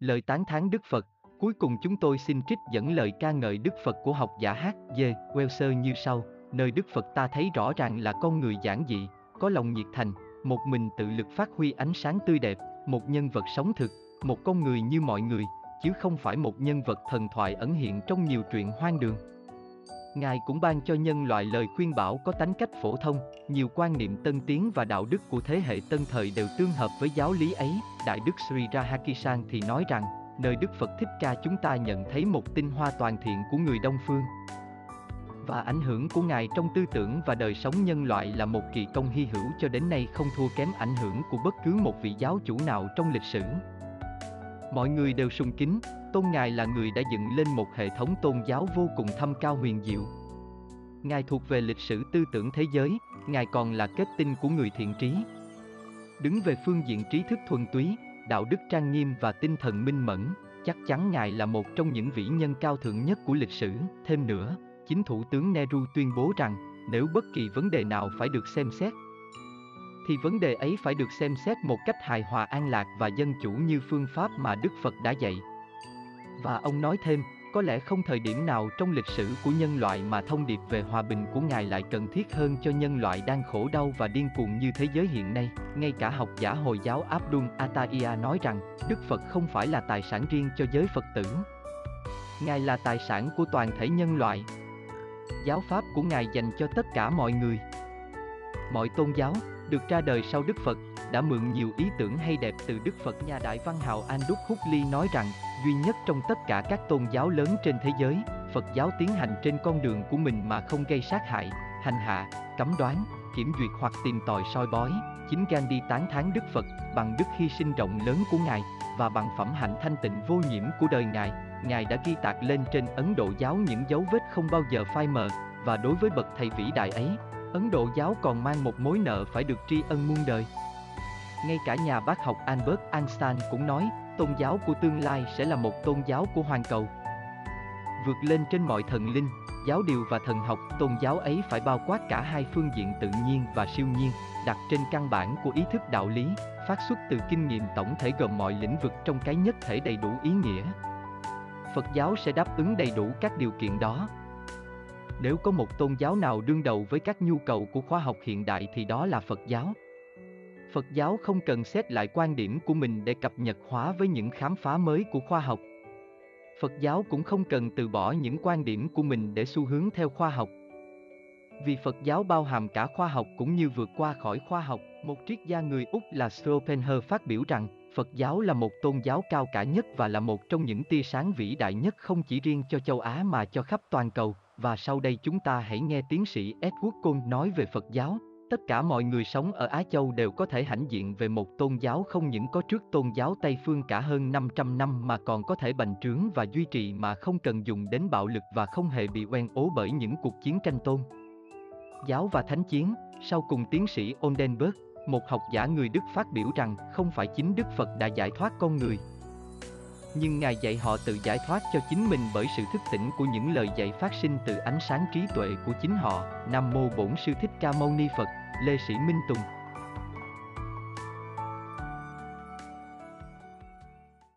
Lời tán thán Đức Phật, cuối cùng chúng tôi xin trích dẫn lời ca ngợi Đức Phật của học giả H. G. Welser như sau, nơi Đức Phật ta thấy rõ ràng là con người giản dị, có lòng nhiệt thành, một mình tự lực phát huy ánh sáng tươi đẹp, một nhân vật sống thực, một con người như mọi người, chứ không phải một nhân vật thần thoại ẩn hiện trong nhiều truyện hoang đường. Ngài cũng ban cho nhân loại lời khuyên bảo có tánh cách phổ thông, nhiều quan niệm tân tiến và đạo đức của thế hệ tân thời đều tương hợp với giáo lý ấy. Đại đức Sri Rahakisan thì nói rằng, nơi Đức Phật Thích Ca chúng ta nhận thấy một tinh hoa toàn thiện của người Đông Phương. Và ảnh hưởng của Ngài trong tư tưởng và đời sống nhân loại là một kỳ công hy hữu cho đến nay không thua kém ảnh hưởng của bất cứ một vị giáo chủ nào trong lịch sử. Mọi người đều sùng kính, tôn Ngài là người đã dựng lên một hệ thống tôn giáo vô cùng thâm cao huyền diệu. Ngài thuộc về lịch sử tư tưởng thế giới, Ngài còn là kết tinh của người thiện trí. Đứng về phương diện trí thức thuần túy, đạo đức trang nghiêm và tinh thần minh mẫn, chắc chắn Ngài là một trong những vĩ nhân cao thượng nhất của lịch sử. Thêm nữa, chính Thủ tướng Nehru tuyên bố rằng, nếu bất kỳ vấn đề nào phải được xem xét, thì vấn đề ấy phải được xem xét một cách hài hòa an lạc và dân chủ như phương pháp mà Đức Phật đã dạy. Và ông nói thêm, có lẽ không thời điểm nào trong lịch sử của nhân loại mà thông điệp về hòa bình của Ngài lại cần thiết hơn cho nhân loại đang khổ đau và điên cuồng như thế giới hiện nay. Ngay cả học giả Hồi giáo Abdul Ataya nói rằng, Đức Phật không phải là tài sản riêng cho giới Phật tử. Ngài là tài sản của toàn thể nhân loại. Giáo pháp của Ngài dành cho tất cả mọi người. Mọi tôn giáo, được ra đời sau Đức Phật, đã mượn nhiều ý tưởng hay đẹp từ Đức Phật. Nhà đại văn hào Anduk Hukli nói rằng, duy nhất trong tất cả các tôn giáo lớn trên thế giới, Phật giáo tiến hành trên con đường của mình mà không gây sát hại, hành hạ, cấm đoán, kiểm duyệt hoặc tìm tòi soi bói. Chính Gandhi tán thán Đức Phật bằng đức hy sinh rộng lớn của Ngài và bằng phẩm hạnh thanh tịnh vô nhiễm của đời Ngài. Ngài đã ghi tạc lên trên Ấn Độ giáo những dấu vết không bao giờ phai mờ và đối với bậc thầy vĩ đại ấy, Ấn Độ giáo còn mang một mối nợ phải được tri ân muôn đời. Ngay cả nhà bác học Albert Einstein cũng nói, tôn giáo của tương lai sẽ là một tôn giáo của hoàn cầu. Vượt lên trên mọi thần linh, giáo điều và thần học, tôn giáo ấy phải bao quát cả hai phương diện tự nhiên và siêu nhiên, đặt trên căn bản của ý thức đạo lý, phát xuất từ kinh nghiệm tổng thể gồm mọi lĩnh vực trong cái nhất thể đầy đủ ý nghĩa. Phật giáo sẽ đáp ứng đầy đủ các điều kiện đó. Nếu có một tôn giáo nào đương đầu với các nhu cầu của khoa học hiện đại thì đó là Phật giáo. Phật giáo không cần xét lại quan điểm của mình để cập nhật hóa với những khám phá mới của khoa học. Phật giáo cũng không cần từ bỏ những quan điểm của mình để xu hướng theo khoa học. Vì Phật giáo bao hàm cả khoa học cũng như vượt qua khỏi khoa học, một triết gia người Úc là Schopenhauer phát biểu rằng, Phật giáo là một tôn giáo cao cả nhất và là một trong những tia sáng vĩ đại nhất không chỉ riêng cho châu Á mà cho khắp toàn cầu. Và sau đây chúng ta hãy nghe tiến sĩ Edward Cole nói về Phật giáo, Tất cả mọi người sống ở Á Châu đều có thể hãnh diện về một tôn giáo không những có trước tôn giáo Tây Phương cả hơn 500 năm mà còn có thể bành trướng và duy trì mà không cần dùng đến bạo lực và không hề bị oan ố bởi những cuộc chiến tranh tôn. Giáo và thánh chiến, sau cùng tiến sĩ Oldenburg, một học giả người Đức phát biểu rằng không phải chính Đức Phật đã giải thoát con người, nhưng Ngài dạy họ tự giải thoát cho chính mình bởi sự thức tỉnh của những lời dạy phát sinh từ ánh sáng trí tuệ của chính họ. Nam mô Bổn Sư Thích Ca Mâu Ni Phật, Lê Sĩ Minh Tùng